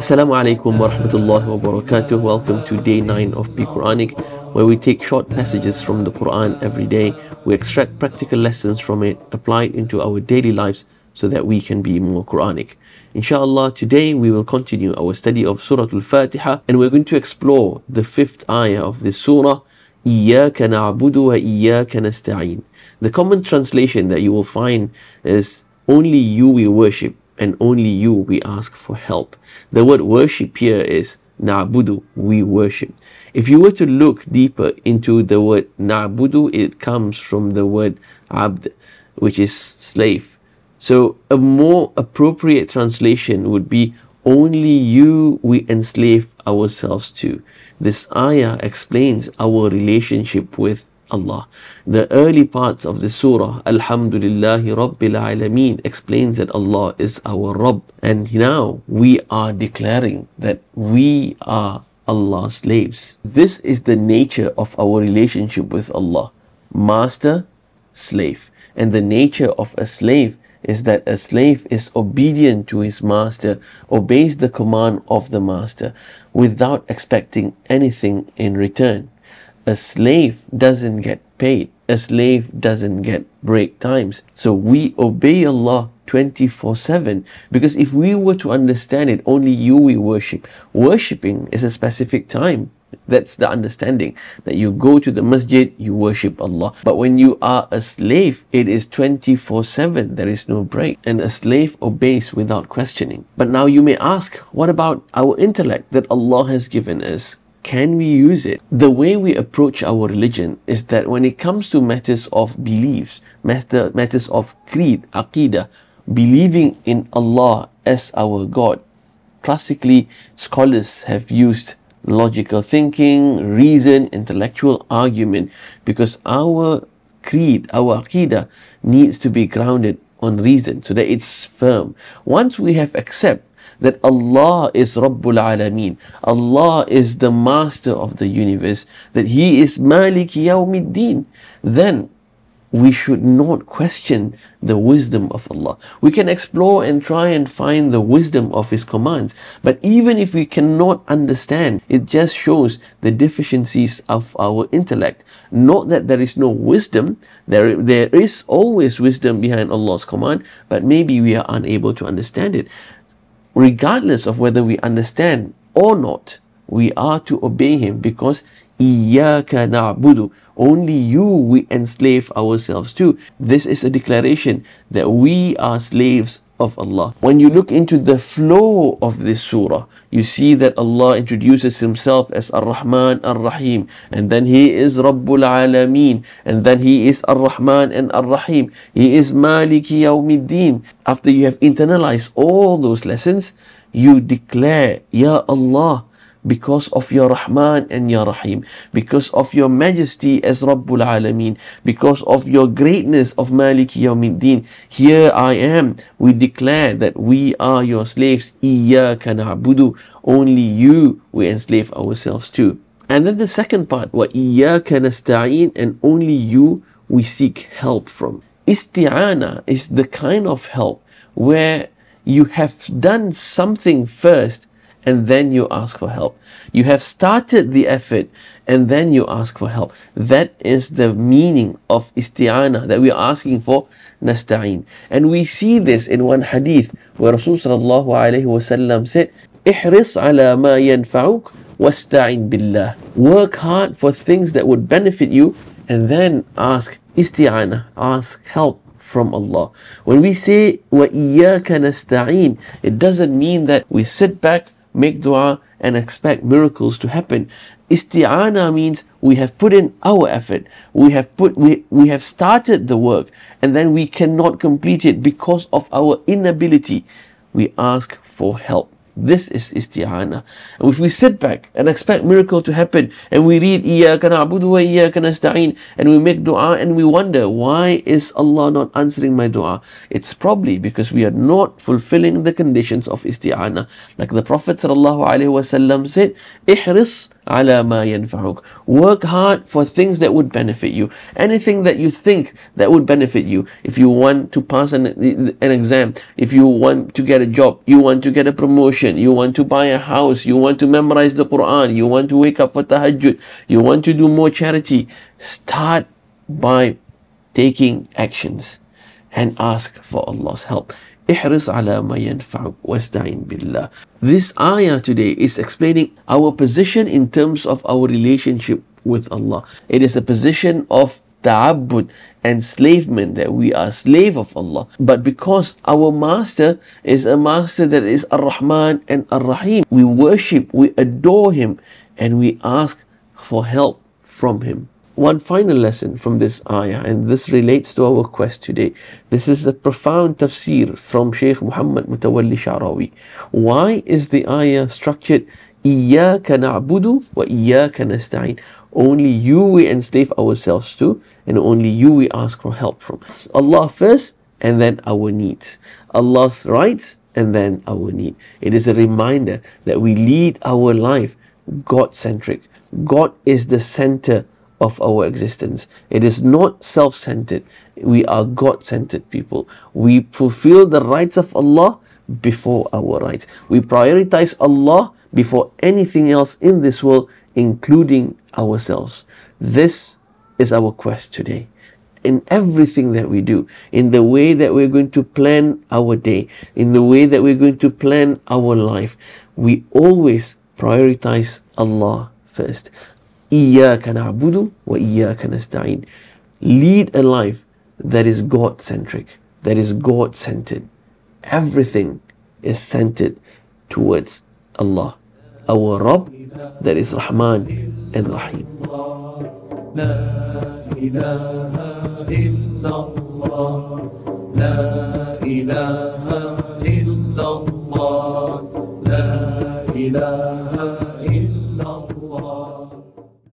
Assalamu alaikum wa rahmatullahi wa barakatuh. Welcome to day 9 of Be Quranic, where we take short passages from the Quran every day. We extract practical lessons from it, apply it into our daily lives so that we can be more Quranic. Inshallah, today we will continue our study of Surah Al Fatiha and we're going to explore the fifth ayah of this surah. إياك نعبد وإياك نستعين. The common translation that you will find is only you we worship and only you we ask for help. The word worship here is na'budu, we worship. If you were to look deeper into the word na'budu, it comes from the word abd, which is slave. So a more appropriate translation would be only you we enslave ourselves to. This ayah explains our relationship with Allah. The early parts of the surah, Alhamdulillahi Rabbil Alameen, explains that Allah is our Rabb. And now we are declaring that we are Allah's slaves. This is the nature of our relationship with Allah master, slave. And the nature of a slave is that a slave is obedient to his master, obeys the command of the master without expecting anything in return. A slave doesn't get paid. A slave doesn't get break times. So we obey Allah 24 7 because if we were to understand it, only you we worship. Worshipping is a specific time. That's the understanding that you go to the masjid, you worship Allah. But when you are a slave, it is 24 7. There is no break. And a slave obeys without questioning. But now you may ask, what about our intellect that Allah has given us? Can we use it? The way we approach our religion is that when it comes to matters of beliefs, matters of creed, aqidah, believing in Allah as our God, classically scholars have used logical thinking, reason, intellectual argument because our creed, our aqidah needs to be grounded on reason so that it's firm. Once we have accept that Allah is Rabbul Alameen, Allah is the master of the universe, that He is Malik Yawmiddin, then we should not question the wisdom of Allah. We can explore and try and find the wisdom of His commands, but even if we cannot understand, it just shows the deficiencies of our intellect. Not that there is no wisdom, there, there is always wisdom behind Allah's command, but maybe we are unable to understand it regardless of whether we understand or not, we are to obey Him because Iyaka na'budu. Only you we enslave ourselves to. This is a declaration that we are slaves of Allah. When you look into the flow of this surah, you see that Allah introduces Himself as Ar Rahman Ar Rahim, and then He is Rabbul Alameen, and then He is Ar Rahman and Ar Rahim. He is Maliki Yawmiddin. After you have internalized all those lessons, you declare, Ya Allah, because of your Rahman and your Rahim, because of your majesty as Rabbul Alameen, because of your greatness of Maliki Yawmiddin. Here I am. We declare that we are your slaves. Iyaka na'budu. Only you we enslave ourselves to. And then the second part, wa iyaka nasta'in, and only you we seek help from. Isti'ana is the kind of help where you have done something first and then you ask for help. You have started the effort and then you ask for help. That is the meaning of isti'ana that we are asking for nasta'in. And we see this in one hadith where Rasulullah said, "Ihris ala ma yanfa'uk wasta'in billah." Work hard for things that would benefit you and then ask isti'ana, ask help from Allah. When we say wa iyyaka nasta'in, it doesn't mean that we sit back make dua and expect miracles to happen. Isti'ana means we have put in our effort, we have put we, we have started the work, and then we cannot complete it because of our inability. We ask for help. This is isti'ana. And if we sit back and expect miracle to happen and we read na'budu wa Iyaka nasta'in and we make dua and we wonder why is Allah not answering my dua? It's probably because we are not fulfilling the conditions of isti'ana. Like the Prophet wasallam said, "Ihris ala ma yanfa'uk. Work hard for things that would benefit you. Anything that you think that would benefit you. If you want to pass an, an exam, if you want to get a job, you want to get a promotion, you want to buy a house, you want to memorize the Quran, you want to wake up for tahajjud, you want to do more charity, start by taking actions and ask for Allah's help. احرص على ما ينفعك واستعين بالله. This ayah today is explaining our position in terms of our relationship with Allah. It is a position of ta'abbud, enslavement, that we are slave of Allah. But because our master is a master that is Ar-Rahman and Ar-Rahim, we worship, we adore him, and we ask for help from him. one final lesson from this ayah, and this relates to our quest today. This is a profound tafsir from Sheikh Muhammad Mutawalli Sha'rawi. Why is the ayah structured إِيَّاكَ نَعْبُدُ وَإِيَّاكَ نَسْتَعِينُ Only you we enslave ourselves to, and only you we ask for help from. Allah first, and then our needs. Allah's rights, and then our need. It is a reminder that we lead our life God centric. God is the center of our existence. It is not self centered. We are God centered people. We fulfill the rights of Allah before our rights. We prioritize Allah before anything else in this world, including ourselves. This is our quest today. In everything that we do, in the way that we're going to plan our day, in the way that we're going to plan our life, we always prioritize Allah first. Iyyaka na'budu wa iyyaka nasta'in. Lead a life that is God centric, that is God centered. Everything is centered towards Allah, our Rabb that is Rahman and Rahim. لا إله إلا الله لا إله